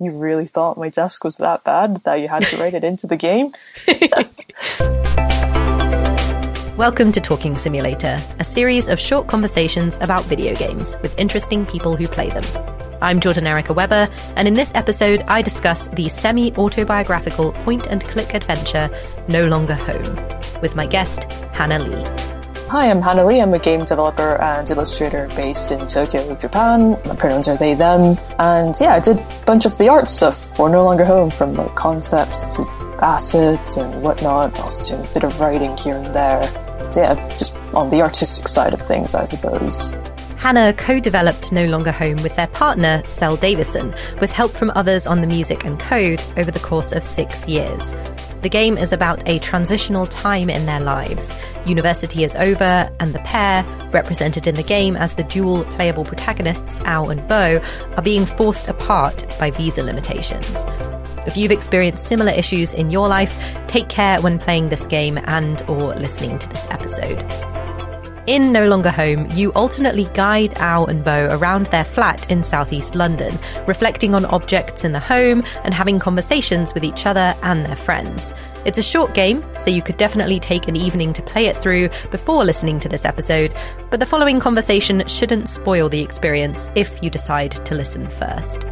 you really thought my desk was that bad that you had to write it into the game? Welcome to Talking Simulator, a series of short conversations about video games with interesting people who play them. I'm Jordan Erica Weber, and in this episode, I discuss the semi autobiographical point and click adventure No Longer Home with my guest, Hana Lee. Hi, I'm Hana Lee. I'm a game developer and illustrator based in Tokyo, Japan. My pronouns are they, them. And yeah, I did a bunch of the art stuff for No Longer Home, from like concepts to assets and whatnot. Also doing a bit of writing here and there. So yeah, just on the artistic side of things, I suppose. Hana co developed No Longer Home with their partner, Cel Davison, with help from others on the music and code over the course of six years. The game is about a transitional time in their lives. University is over, and the pair, represented in the game as the dual playable protagonists, Ao and Bo, are being forced apart by visa limitations. If you've experienced similar issues in your life, take care when playing this game and or listening to this episode. In No Longer Home, you alternately guide Ao and Bo around their flat in southeast London, reflecting on objects in the home and having conversations with each other and their friends. It's a short game, so you could definitely take an evening to play it through before listening to this episode, but the following conversation shouldn't spoil the experience if you decide to listen first.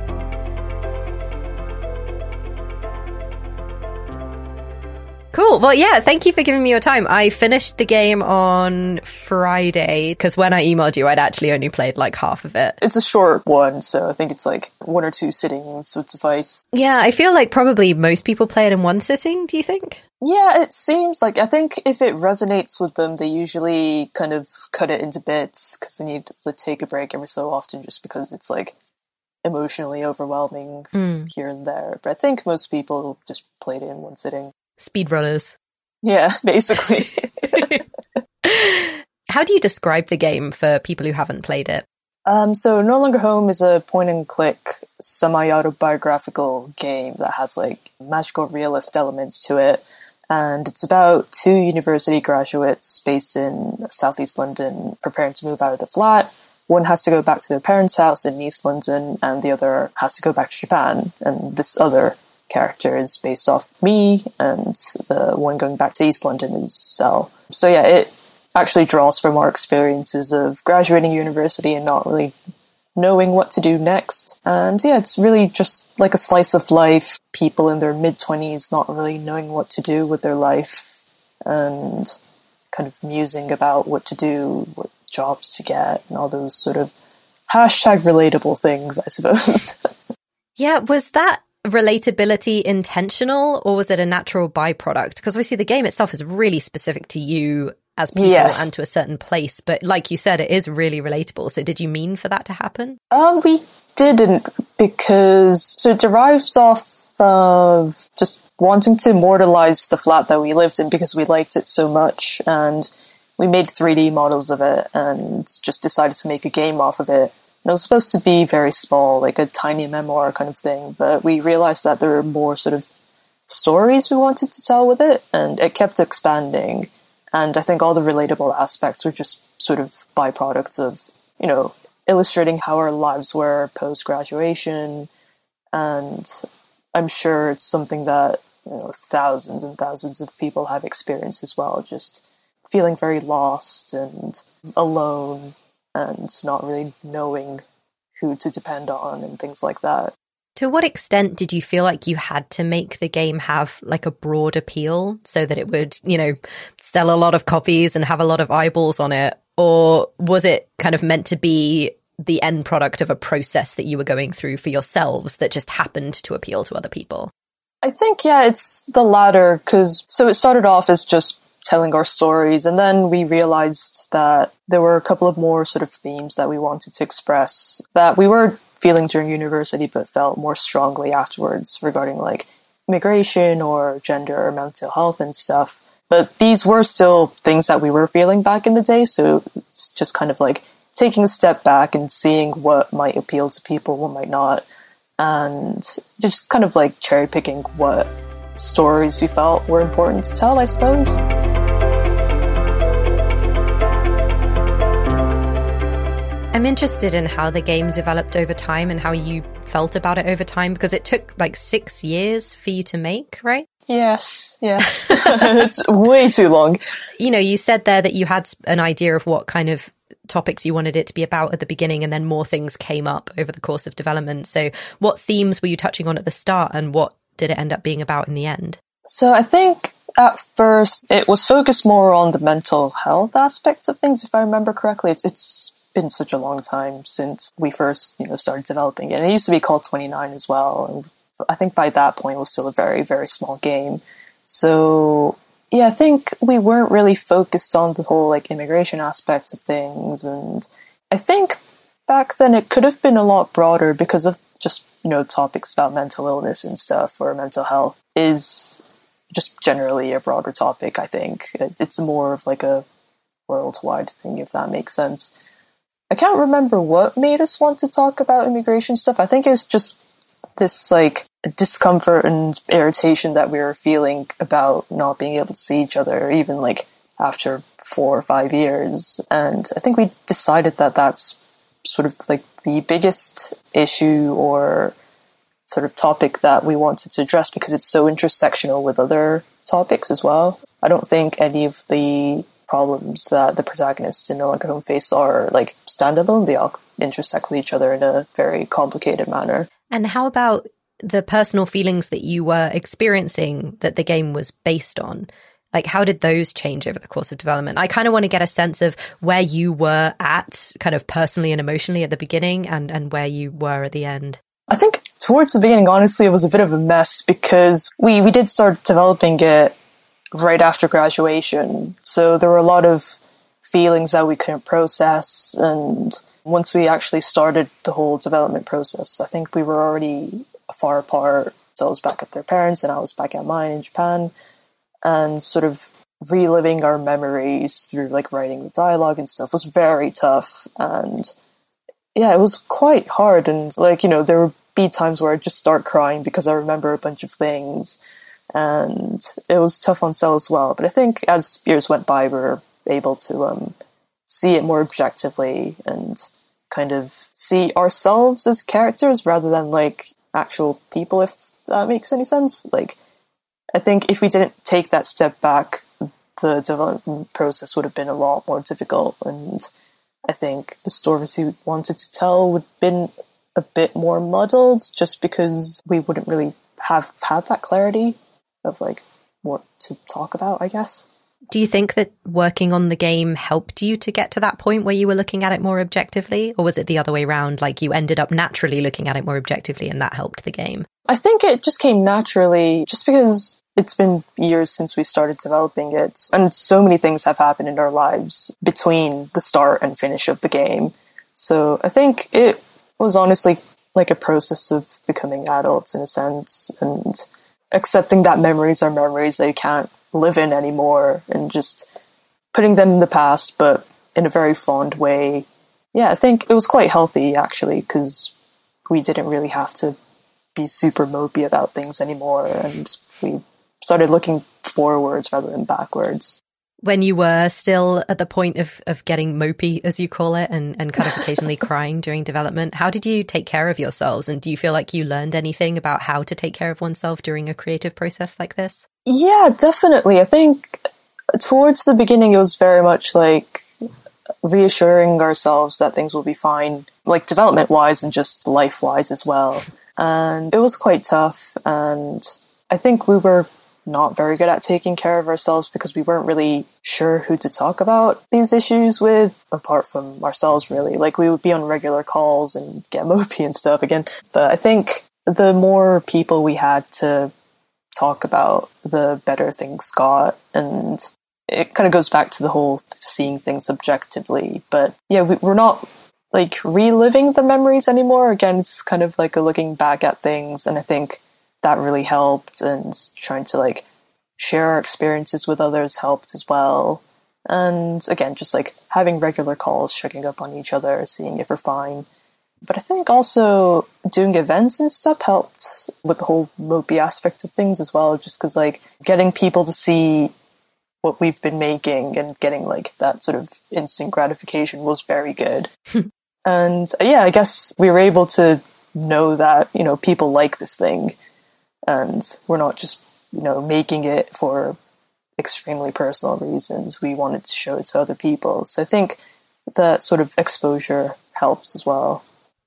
Cool. Well, yeah, thank you for giving me your time. I finished the game on Friday because when I emailed you, I'd actually only played like half of it. It's a short one, so I think it's like one or two sittings would suffice. Yeah, I feel like probably most people play it in one sitting, do you think? Yeah, it seems like I think if it resonates with them, they usually kind of cut it into bits because they need to take a break every so often just because it's like emotionally overwhelming Mm. here and there. But I think most people just played it in one sitting. Speedrunners. Yeah, basically. How do you describe the game for people who haven't played it? um, so No Longer Home is a point and click semi autobiographical game that has like magical realist elements to it. And it's about two university graduates based in southeast London preparing to move out of the flat. One has to go back to their parents' house in East London, and the other has to go back to Japan. And this other character is based off me, and the one going back to East London is Cel. So yeah, it actually draws from our experiences of graduating university and not really knowing what to do next. And yeah, it's really just like a slice of life. People in their mid 20s not really knowing what to do with their life and kind of musing about what to do, what jobs to get, and all those sort of hashtag relatable things, I suppose. Yeah, was that relatability intentional or was it a natural byproduct? Because obviously the game itself is really specific to you as people Yes. and to a certain place, but like you said, it is really relatable. So did you mean for that to happen? Um, we didn't because so it derived off of just wanting to immortalize the flat that we lived in because we liked it so much, and we made 3D models of it and just decided to make a game off of it. It was supposed to be very small, like a tiny memoir kind of thing, but we realized that there were more sort of stories we wanted to tell with it, and it kept expanding. And I think all the relatable aspects were just sort of byproducts of, you know, illustrating how our lives were post graduation. And I'm sure it's something that, you know, thousands and thousands of people have experienced as well, just feeling very lost and alone and not really knowing who to depend on and things like that. To what extent did you feel like you had to make the game have like a broad appeal so that it would, you know, sell a lot of copies and have a lot of eyeballs on it? Or was it kind of meant to be the end product of a process that you were going through for yourselves that just happened to appeal to other people? I think, yeah, it's the latter because so it started off as just telling our stories, and then we realized that there were a couple of more sort of themes that we wanted to express that we were feeling during university but felt more strongly afterwards regarding like immigration or gender or mental health and stuff. But these were still things that we were feeling back in the day, so it's just kind of like taking a step back and seeing what might appeal to people, what might not and just kind of like cherry picking what stories we felt were important to tell, I suppose. I'm interested in how the game developed over time and how you felt about it over time because it took like six years for you to make, right? Yes, yes. it's way too long. You know, you said there that you had an idea of what kind of topics you wanted it to be about at the beginning and then more things came up over the course of development. So, what themes were you touching on at the start and what did it end up being about in the end? So, I think at first it was focused more on the mental health aspects of things, if I remember correctly. It's, it's been such a long time since we first, you know, started developing it. And it used to be called 29 as well. And I think by that point it was still a very, very small game. So yeah, I think we weren't really focused on the whole like immigration aspect of things. And I think back then it could have been a lot broader because of you know, topics about mental illness and stuff or mental health is just generally a broader topic, I think. It's more of like a worldwide thing, if that makes sense. I can't remember what made us want to talk about immigration stuff. I think it was just this like discomfort and irritation that we were feeling about not being able to see each other, even like after four or five years. And I think we decided that that's sort of like the biggest issue or sort of topic that we wanted to address because it's so intersectional with other topics as well. I don't think any of the problems that the protagonists in No Longer Home face are like standalone. They all intersect with each other in a very complicated manner. And how about the personal feelings that you were experiencing that the game was based on? Like, how did those change over the course of development? I kind of want to get a sense of where you were at, kind of personally and emotionally at the beginning, and, and where you were at the end. I think towards the beginning, honestly, it was a bit of a mess because we, we did start developing it right after graduation. So there were a lot of feelings that we couldn't process. And once we actually started the whole development process, I think we were already far apart. So I was back at their parents and I was back at mine in Japan and sort of reliving our memories through like writing the dialogue and stuff was very tough. And yeah it was quite hard. And like you know there would be times where I'd just start crying because I remember a bunch of things. And it was tough on Cel as well. But I think as years went by we were able to um, see it more objectively and kind of see ourselves as characters rather than like actual people, if that makes any sense. Like, I think if we didn't take that step back, the development process would have been a lot more difficult. And I think the stories we wanted to tell would have been a bit more muddled just because we wouldn't really have had that clarity of like what to talk about, I guess. Do you think that working on the game helped you to get to that point where you were looking at it more objectively? Or was it the other way around? Like you ended up naturally looking at it more objectively and that helped the game? I think it just came naturally just because it's been years since we started developing it. And so many things have happened in our lives between the start and finish of the game. So I think it was honestly like a process of becoming adults in a sense and accepting that memories are memories that you can't live in anymore and just putting them in the past, but in a very fond way. Yeah, I think it was quite healthy actually because we didn't really have to be super mopey about things anymore and we started looking forwards rather than backwards when you were still at the point of, of getting mopey, as you call it, and, and kind of occasionally crying during development, how did you take care of yourselves? And do you feel like you learned anything about how to take care of oneself during a creative process like this? Yeah, definitely. I think towards the beginning, it was very much like reassuring ourselves that things will be fine, like development wise and just life wise as well. And it was quite tough. And I think we were not very good at taking care of ourselves because we weren't really sure who to talk about these issues with, apart from ourselves, really. Like, we would be on regular calls and get mopey and stuff again. But I think the more people we had to talk about, the better things got. And it kind of goes back to the whole seeing things objectively. But yeah, we, we're not like reliving the memories anymore. Again, it's kind of like a looking back at things. And I think that really helped and trying to like share our experiences with others helped as well. And again, just like having regular calls, checking up on each other, seeing if we're fine. But I think also doing events and stuff helped with the whole mopey aspect of things as well, just because like getting people to see what we've been making and getting like that sort of instant gratification was very good. And uh, yeah, I guess we were able to know that, you know, people like this thing and we're not just, you know, making it for extremely personal reasons. We wanted to show it to other people. So I think that sort of exposure helps as well.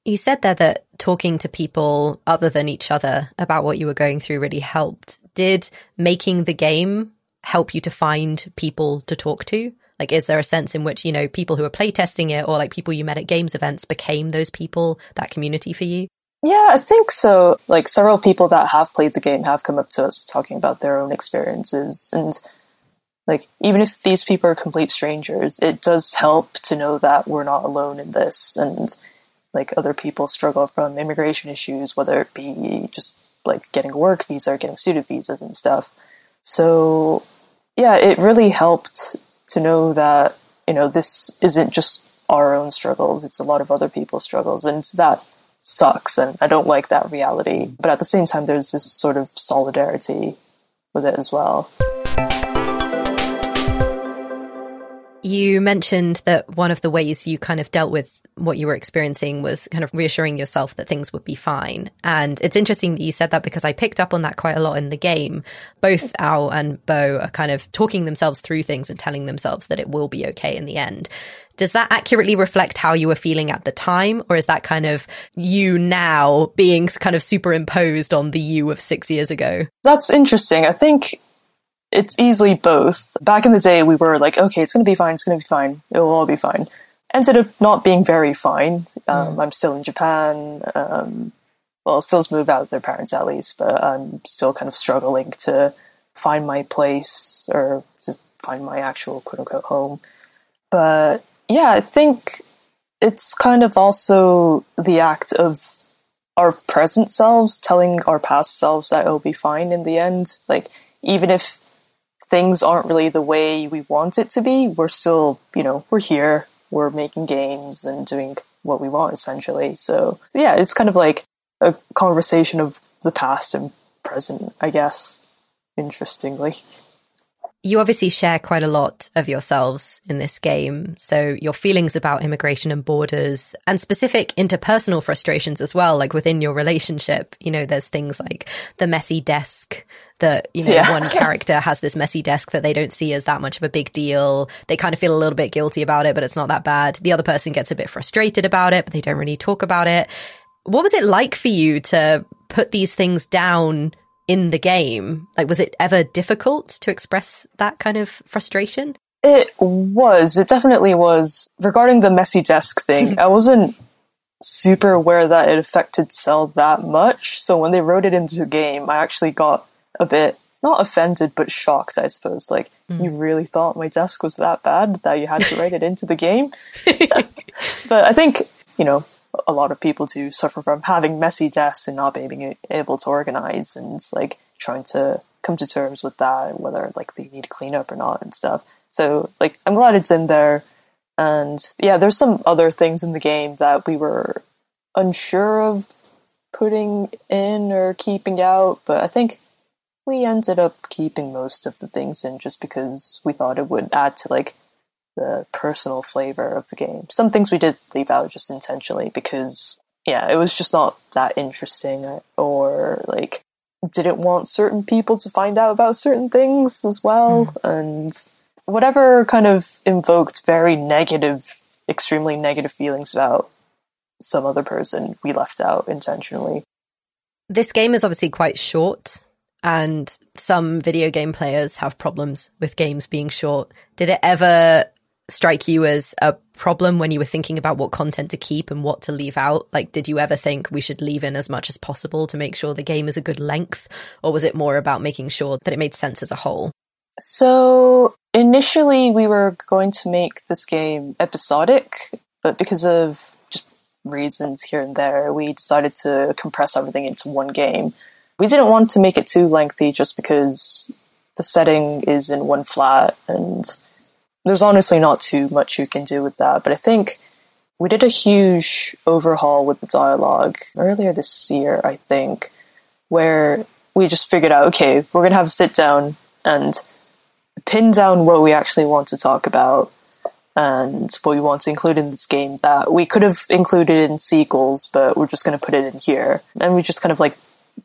You said there that talking to people other than each other about what you were going through really helped. Did making the game help you to find people to talk to? Like, is there a sense in which, you know, people who are playtesting it or like people you met at games events became those people, that community for you? Yeah, I think so. Like, several people that have played the game have come up to us talking about their own experiences. And, like, even if these people are complete strangers, it does help to know that we're not alone in this. And, like, other people struggle from immigration issues, whether it be just like getting a work visa or getting student visas and stuff. So, yeah, it really helped to know that, you know, this isn't just our own struggles, it's a lot of other people's struggles. And that sucks. And I don't like that reality. But at the same time, there's this sort of solidarity with it as well. You mentioned that one of the ways you kind of dealt with what you were experiencing was kind of reassuring yourself that things would be fine. And it's interesting that you said that because I picked up on that quite a lot in the game. Both Ao and Bo are kind of talking themselves through things and telling themselves that it will be okay in the end. Does that accurately reflect how you were feeling at the time? Or is that kind of you now being kind of superimposed on the you of six years ago? That's interesting. I think it's easily both. Back in the day, we were like, okay, it's going to be fine, it's going to be fine, it'll all be fine. Ended up not being very fine. Um, mm. I'm still in Japan. Um, well, Cel's moved out with their parents at least, but I'm still kind of struggling to find my place or to find my actual quote unquote home. But yeah, I think it's kind of also the act of our present selves telling our past selves that it'll be fine in the end. Like, even if things aren't really the way we want it to be, we're still, you know, we're here, we're making games and doing what we want essentially. So, so yeah, it's kind of like a conversation of the past and present, I guess, interestingly. You obviously share quite a lot of yourselves in this game. So, your feelings about immigration and borders and specific interpersonal frustrations as well, like within your relationship. You know, there's things like the messy desk that, you know, yeah. one character has this messy desk that they don't see as that much of a big deal. They kind of feel a little bit guilty about it, but it's not that bad. The other person gets a bit frustrated about it, but they don't really talk about it. What was it like for you to put these things down? In the game? Like, was it ever difficult to express that kind of frustration? It was. It definitely was. Regarding the messy desk thing, I wasn't super aware that it affected Cel that much. So when they wrote it into the game, I actually got a bit not offended but shocked, I suppose. Like, mm. you really thought my desk was that bad that you had to write it into the game? but I think, you know, a lot of people do suffer from having messy desks and not being able to organize and like trying to come to terms with that, whether like they need to clean up or not and stuff. So like I'm glad it's in there. And yeah, there's some other things in the game that we were unsure of putting in or keeping out, but I think we ended up keeping most of the things in just because we thought it would add to like the personal flavor of the game. Some things we did leave out just intentionally because, yeah, it was just not that interesting or like didn't want certain people to find out about certain things as well. Mm. And whatever kind of invoked very negative, extremely negative feelings about some other person, we left out intentionally. This game is obviously quite short and some video game players have problems with games being short. Did it ever strike you as a problem when you were thinking about what content to keep and what to leave out? Like, did you ever think we should leave in as much as possible to make sure the game is a good length? Or was it more about making sure that it made sense as a whole? So, initially, we were going to make this game episodic, but because of just reasons here and there, we decided to compress everything into one game. We didn't want to make it too lengthy just because the setting is in one flat and there's honestly not too much you can do with that. But I think we did a huge overhaul with the dialogue earlier this year, I think, where we just figured out, okay, we're going to have a sit down and pin down what we actually want to talk about. and what we want to include in this game that we could have included in sequels, but we're just going to put it in here. And we just kind of like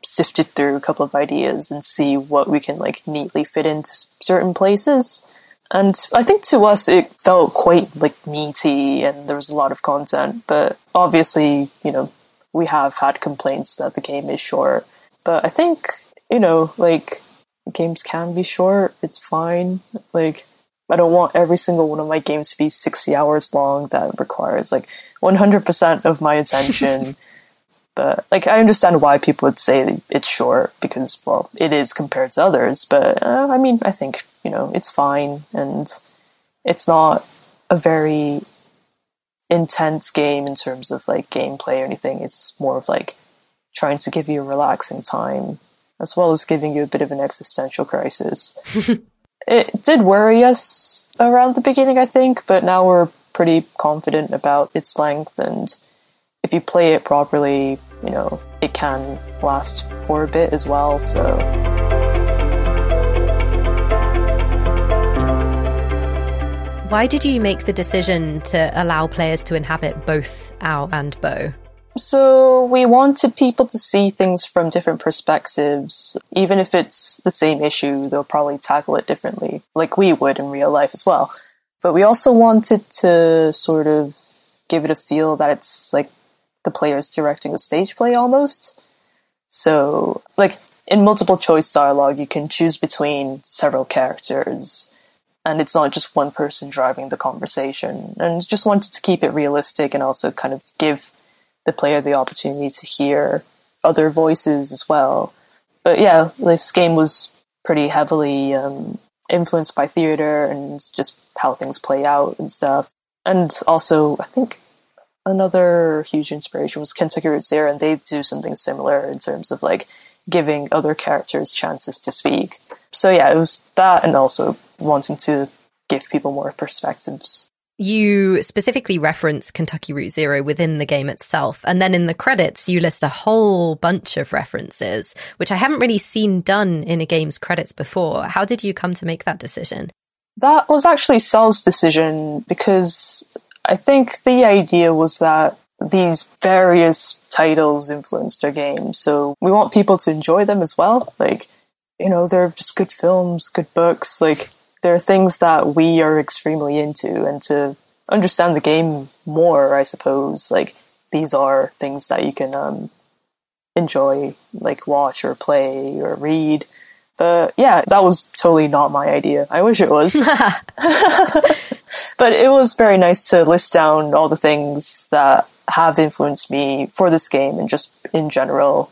sifted through a couple of ideas and see what we can like neatly fit into certain places. And I think to us it felt quite like meaty and there was a lot of content, but obviously, you know, we have had complaints that the game is short. But I think, you know, like games can be short, it's fine. Like I don't want every single one of my games to be 60 hours long that requires like 100% of my attention. but like I understand why people would say it's short because well, it is compared to others, but uh, I mean, I think, you know, it's fine and it's not a very intense game in terms of like gameplay or anything. It's more of like trying to give you a relaxing time as well as giving you a bit of an existential crisis. it did worry us around the beginning, I think, but now we're pretty confident about its length. And if you play it properly, you know, it can last for a bit as well. So. Why did you make the decision to allow players to inhabit both Ao and Bo? So we wanted people to see things from different perspectives. Even if it's the same issue, they'll probably tackle it differently, like we would in real life as well. But we also wanted to sort of give it a feel that it's like the player's directing a stage play almost. So, like in multiple choice dialogue, you can choose between several characters and it's not just one person driving the conversation. And just wanted to keep it realistic and also kind of give the player the opportunity to hear other voices as well. But yeah, this game was pretty heavily um, influenced by theater and just how things play out and stuff. And also, I think another huge inspiration was Kentucky Zero, and they do something similar in terms of like giving other characters chances to speak. So yeah, it was that, and also wanting to give people more perspectives. You specifically reference Kentucky Route Zero within the game itself. And then in the credits, you list a whole bunch of references, which I haven't really seen done in a game's credits before. How did you come to make that decision? That was actually Cel's decision because I think the idea was that these various titles influenced our game. So we want people to enjoy them as well. Like, you know, they're just good films, good books. Like, there are things that we are extremely into and to understand the game more, I suppose, like these are things that you can um, enjoy, like watch or play or read. But yeah, that was totally not my idea. I wish it was. but it was very nice to list down all the things that have influenced me for this game and just in general.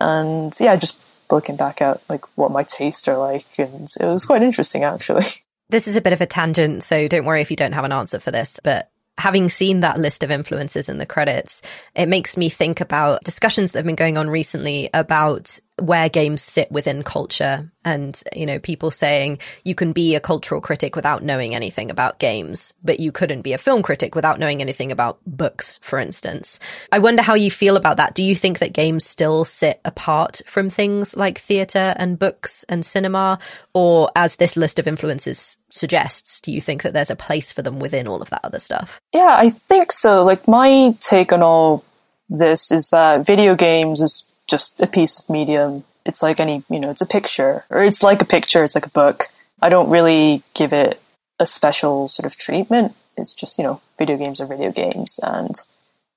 And yeah, just looking back at like what my tastes are like, and it was quite interesting actually. This is a bit of a tangent, so don't worry if you don't have an answer for this, but having seen that list of influences in the credits, it makes me think about discussions that have been going on recently about where games sit within culture and you know people saying you can be a cultural critic without knowing anything about games but you couldn't be a film critic without knowing anything about books for instance. I wonder how you feel about that. Do you think that games still sit apart from things like theater and books and cinema? Or as this list of influences suggests do you think that there's a place for them within all of that other stuff? Yeah i think so. Like my take on all this is that video games is just a piece of medium. It's like any, you know, it's a picture, or it's like a picture, it's like a book. I don't really give it a special sort of treatment. It's just, you know, video games are video games, and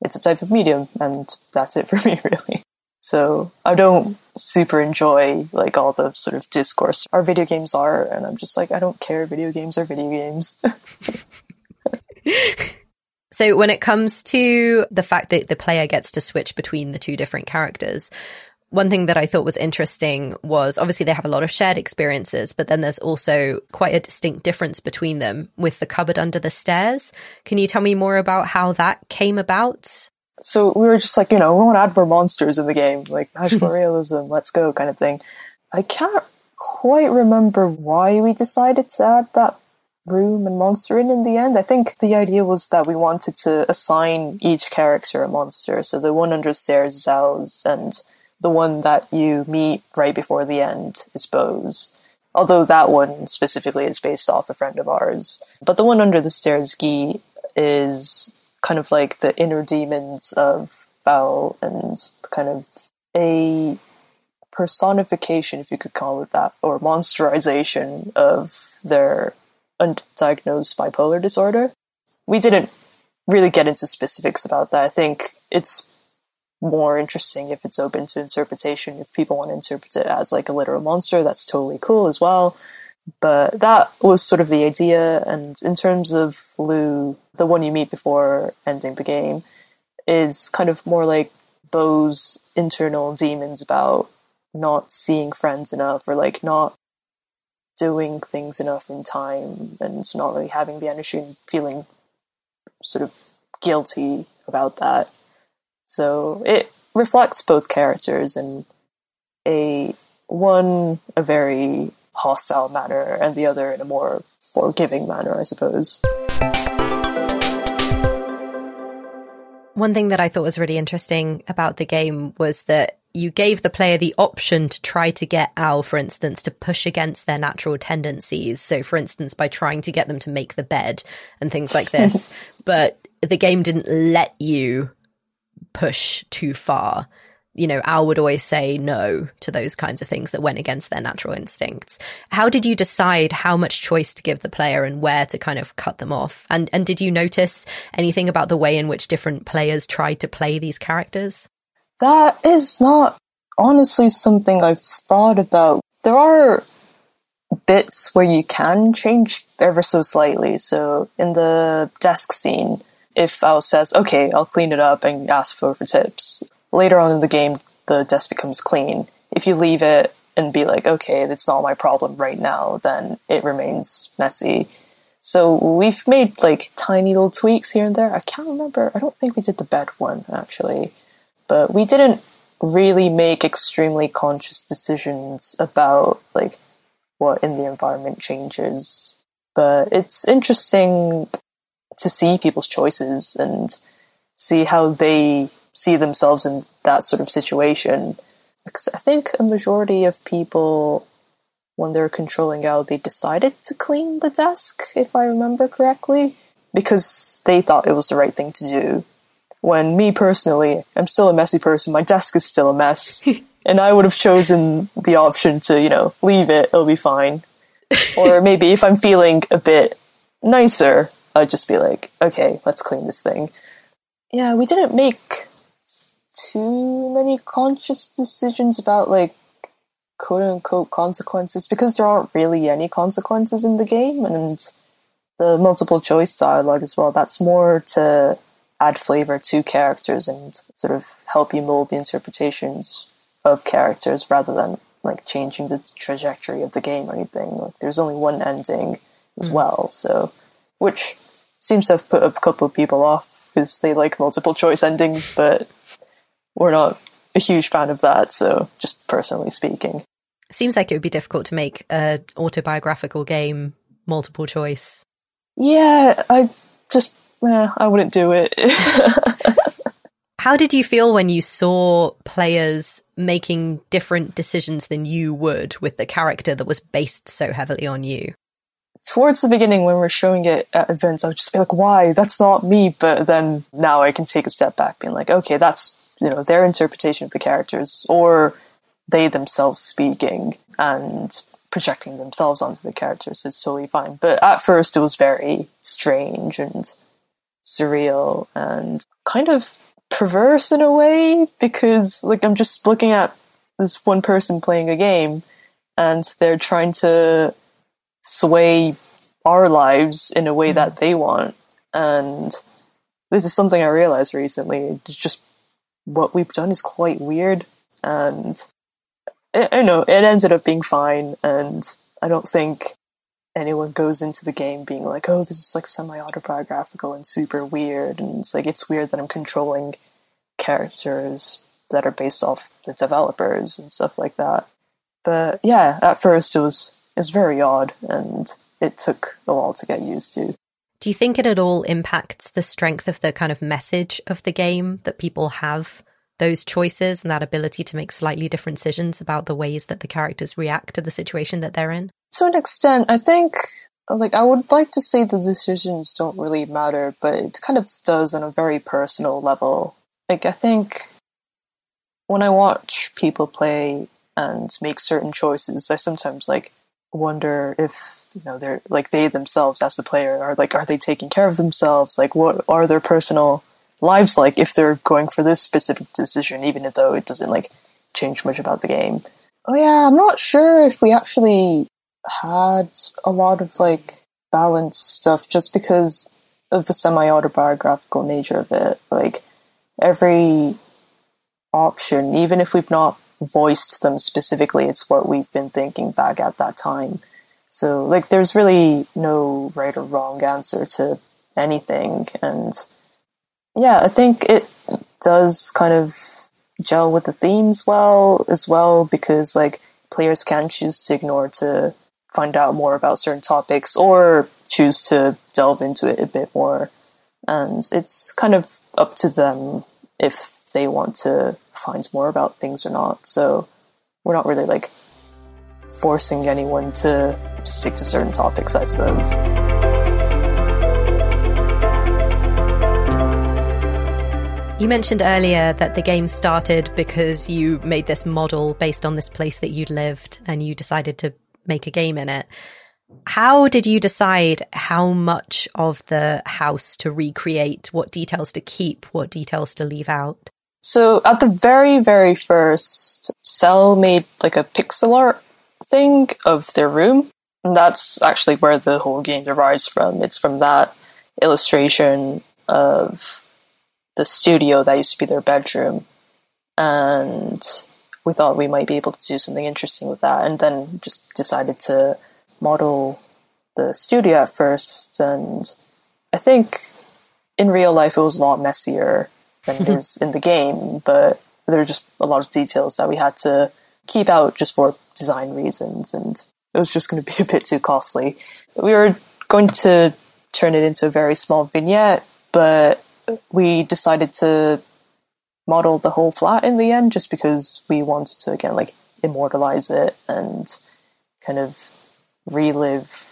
it's a type of medium, and that's it for me, really. So I don't super enjoy like all the sort of discourse our video games are, and I'm just like, I don't care. Video games are video games. So when it comes to the fact that the player gets to switch between the two different characters, one thing that I thought was interesting was obviously they have a lot of shared experiences, but then there's also quite a distinct difference between them with the cupboard under the stairs. Can you tell me more about how that came about? So we were just like, you know, we want to add more monsters in the game, like magical realism, let's go kind of thing. I can't quite remember why we decided to add that room and monster in in the end. I think the idea was that we wanted to assign each character a monster. So the one under stairs is Ao's, and the one that you meet right before the end is Bo's. Although that one specifically is based off a friend of ours. But the one under the stairs, Gi, is kind of like the inner demons of Bao and kind of a personification, if you could call it that, or monsterization of their undiagnosed bipolar disorder. We didn't really get into specifics about that. I think it's more interesting if it's open to interpretation. If people want to interpret it as like a literal monster, that's totally cool as well. But that was sort of the idea. And in terms of Lou, the one you meet before ending the game, is kind of more like Bo's internal demons about not seeing friends enough or like not doing things enough in time and not really having the energy and feeling sort of guilty about that. So it reflects both characters in a one a very hostile manner and the other in a more forgiving manner, I suppose. One thing that I thought was really interesting about the game was that you gave the player the option to try to get Ao, for instance, to push against their natural tendencies. So, for instance, by trying to get them to make the bed and things like this. but the game didn't let you push too far. You know, Ao would always say no to those kinds of things that went against their natural instincts. How did you decide how much choice to give the player and where to kind of cut them off? And and did you notice anything about the way in which different players tried to play these characters? That is not honestly something I've thought about. There are bits where you can change ever so slightly. So in the desk scene, if Ao says, okay, I'll clean it up and ask for, for tips, later on in the game, the desk becomes clean. If you leave it and be like, okay, that's not my problem right now, then it remains messy. So we've made like tiny little tweaks here and there. I can't remember. I don't think we did the bed one actually, but we didn't really make extremely conscious decisions about like what in the environment changes. But it's interesting to see people's choices and see how they see themselves in that sort of situation. Because I think a majority of people, when they're controlling Ao, they decided to clean the desk, if I remember correctly, because they thought it was the right thing to do. When me personally, I'm still a messy person, my desk is still a mess. and I would have chosen the option to, you know, leave it, it'll be fine. or maybe if I'm feeling a bit nicer, I'd just be like, okay, let's clean this thing. Yeah, we didn't make too many conscious decisions about like quote unquote consequences because there aren't really any consequences in the game and the multiple choice dialogue as well. That's more to add flavor to characters and sort of help you mold the interpretations of characters rather than like changing the trajectory of the game or anything. Like there's only one ending as mm. well, so which seems to have put a couple of people off because they like multiple choice endings, but we're not a huge fan of that. So, just personally speaking, seems like it would be difficult to make a autobiographical game multiple choice. Yeah, I just eh, I wouldn't do it. How did you feel when you saw players making different decisions than you would with the character that was based so heavily on you? towards the beginning when we're showing it at events, I would just be like, why? That's not me. But then now I can take a step back being like, okay, that's, you know, their interpretation of the characters or they themselves speaking and projecting themselves onto the characters. It's totally fine. But at first it was very strange and surreal and kind of perverse in a way because like I'm just looking at this one person playing a game and they're trying to sway our lives in a way mm. that they want. And this is something I realized recently. It's just what we've done is quite weird. And I know it ended up being fine. And I don't think anyone goes into the game being like, oh, this is like semi autobiographical and super weird. And it's like, it's weird that I'm controlling characters that are based off the developers and stuff like that. But yeah, at first it was is very odd and it took a while to get used to. Do you think it at all impacts the strength of the kind of message of the game that people have those choices and that ability to make slightly different decisions about the ways that the characters react to the situation that they're in? To an extent, I think like I would like to say the decisions don't really matter, but it kind of does on a very personal level. Like I think when I watch people play and make certain choices, I sometimes like wonder if you know they're like they themselves as the player are like are they taking care of themselves? Like what are their personal lives like if they're going for this specific decision, even though it doesn't like change much about the game. Oh yeah, I'm not sure if we actually had a lot of like balanced stuff just because of the semi autobiographical nature of it. Like every option, even if we've not voiced them specifically, it's what we've been thinking back at that time. So like there's really no right or wrong answer to anything and yeah, I think it does kind of gel with the themes well as well because like players can choose to ignore to find out more about certain topics or choose to delve into it a bit more. And it's kind of up to them if they want to find more about things or not. So we're not really like forcing anyone to stick to certain topics, I suppose. You mentioned earlier that the game started because you made this model based on this place that you'd lived and you decided to make a game in it. How did you decide how much of the house to recreate, what details to keep, what details to leave out? So at the very, very first, Cel made like a pixel art thing of their room. And that's actually where the whole game derives from. It's from that illustration of the studio that used to be their bedroom, and we thought we might be able to do something interesting with that, and then just decided to model the studio at first. And I think in real life it was a lot messier than it mm-hmm. is in the game, but there were just a lot of details that we had to keep out just for design reasons, and it was just going to be a bit too costly. We were going to turn it into a very small vignette, but we decided to model the whole flat in the end just because we wanted to again like immortalize it and kind of relive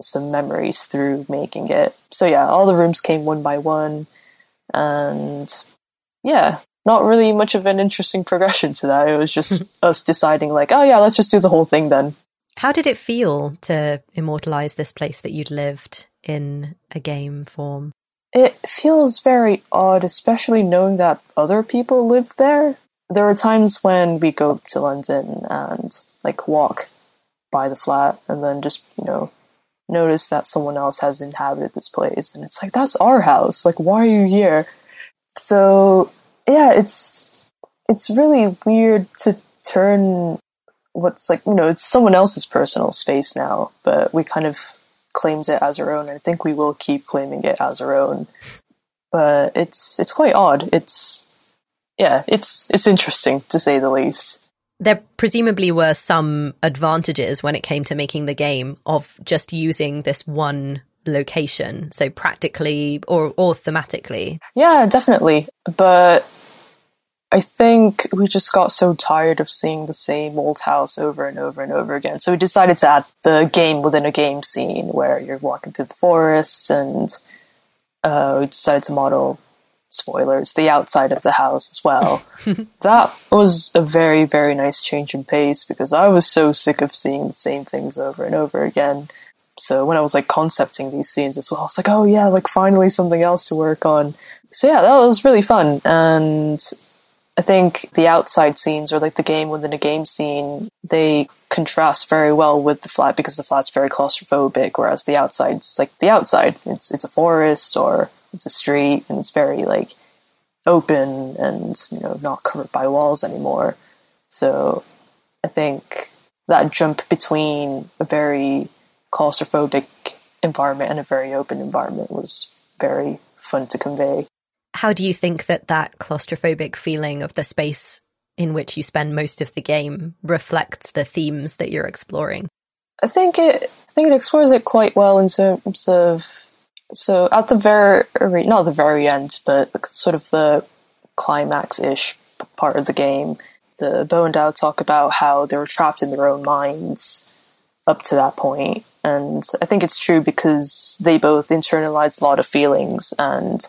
some memories through making it. So yeah, all the rooms came one by one and yeah, not really much of an interesting progression to that. It was just us deciding like, oh yeah, let's just do the whole thing then. How did it feel to immortalize this place that you'd lived in a game form? It feels very odd, especially knowing that other people live there. There are times when we go to London and like walk by the flat and then just, you know, notice that someone else has inhabited this place and it's like that's our house. Like why are you here? So, yeah, it's it's really weird to turn what's like, you know, it's someone else's personal space now, but we kind of claims it as our own. I think we will keep claiming it as our own. But it's it's quite odd. It's yeah, it's it's interesting to say the least. There presumably were some advantages when it came to making the game of just using this one location, so practically or or thematically. Yeah, definitely. But I think we just got so tired of seeing the same old house over and over and over again. So we decided to add the game within a game scene where you're walking through the forest and uh, we decided to model spoilers, the outside of the house as well. that was a very, very nice change in pace because I was so sick of seeing the same things over and over again. So when I was like concepting these scenes as well, I was like, oh yeah, like finally something else to work on. So yeah, that was really fun. And I think the outside scenes or like the game within a game scene, they contrast very well with the flat because the flat's very claustrophobic, whereas the outside's like the outside. It's it's a forest or it's a street and it's very like open and you know not covered by walls anymore. So I think that jump between a very claustrophobic environment and a very open environment was very fun to convey how do you think that that claustrophobic feeling of the space in which you spend most of the game reflects the themes that you're exploring? I think it I think it explores it quite well in terms of so at the very not the very end, but sort of the climax ish part of the game. The Bow and Dow talk about how they were trapped in their own minds up to that point. And I think it's true because they both internalized a lot of feelings and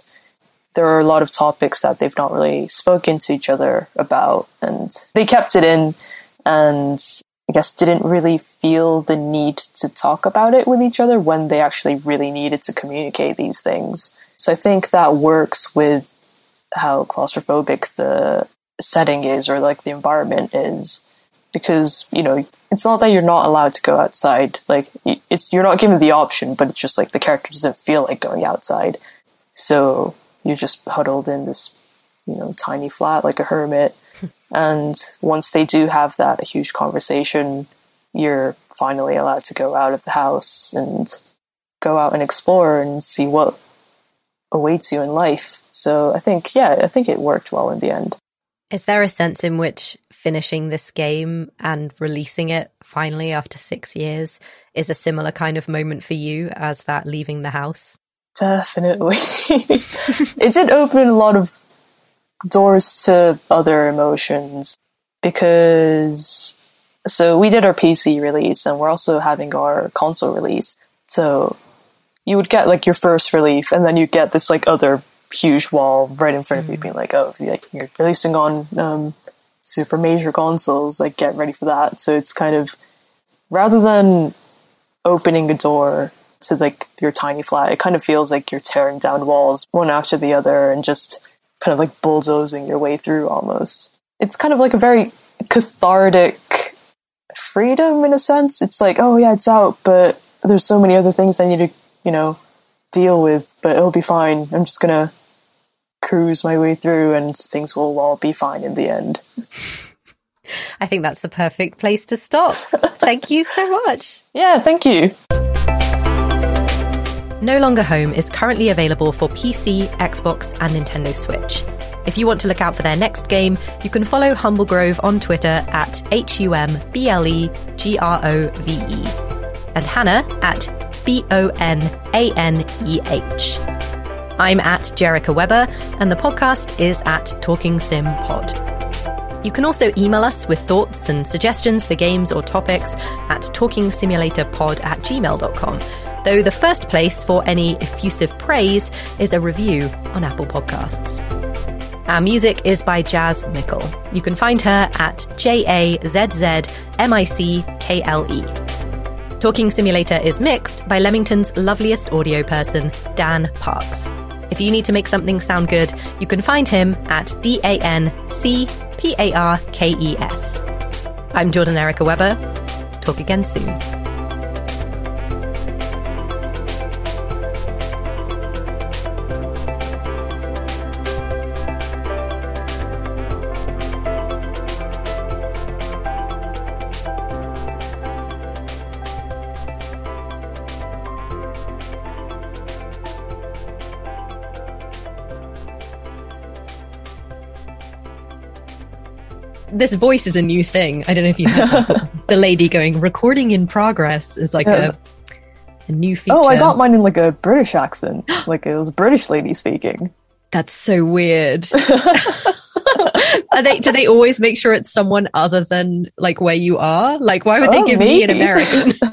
there are a lot of topics that they've not really spoken to each other about. And they kept it in and I guess didn't really feel the need to talk about it with each other when they actually really needed to communicate these things. So I think that works with how claustrophobic the setting is or like the environment is because you know it's not that you're not allowed to go outside like it's you're not given the option but it's just like the character doesn't feel like going outside so you're just huddled in this you know tiny flat like a hermit. And once they do have that huge conversation you're finally allowed to go out of the house and go out and explore and see what awaits you in life. So i think yeah i think it worked well in the end. Is there a sense in which finishing this game and releasing it finally after six years is a similar kind of moment for you as that leaving the house? Definitely. it did open a lot of doors to other emotions because so we did our PC release and we're also having our console release. So you would get like your first relief and then you get this like other huge wall right in front of you, mm. being like, "Oh, you're releasing on um, super major consoles, like get ready for that." So it's kind of rather than opening a door to like your tiny flat, it kind of feels like you're tearing down walls one after the other and just kind of like bulldozing your way through almost. It's kind of like a very cathartic freedom in a sense. It's like, oh yeah, it's out, but there's so many other things I need to, you know, deal with, but it'll be fine. I'm just gonna cruise my way through and things will all be fine in the end. I think that's the perfect place to stop. thank you so much. Yeah, thank you. No Longer Home is currently available for PC, Xbox, and Nintendo Switch. If you want to look out for their next game, you can follow Humble Grove on Twitter at H U M B L E G R O V E and Hana at B O N A N E H. I'm at Jerica Weber, and the podcast is at Talking Sim Pod. You can also email us with thoughts and suggestions for games or topics at talkingsimulatorpod at gmail.com, though the first place for any effusive praise is a review on Apple Podcasts. Our music is by Jazz Mickle. You can find her at J A Z Z M I C K L E. Talking Simulator is mixed by Leamington's loveliest audio person, Dan Parkes. If you need to make something sound good, you can find him at D A N C P A R K E S. I'm Jordan Erica Weber. Talk again soon. This voice is a new thing. I don't know if you heard the lady going recording in progress is like a, a new feature. Oh, I got mine in like a British accent. like it was a British lady speaking. That's so weird. are they do they always make sure it's someone other than like where you are? Like why would they oh, give me an American?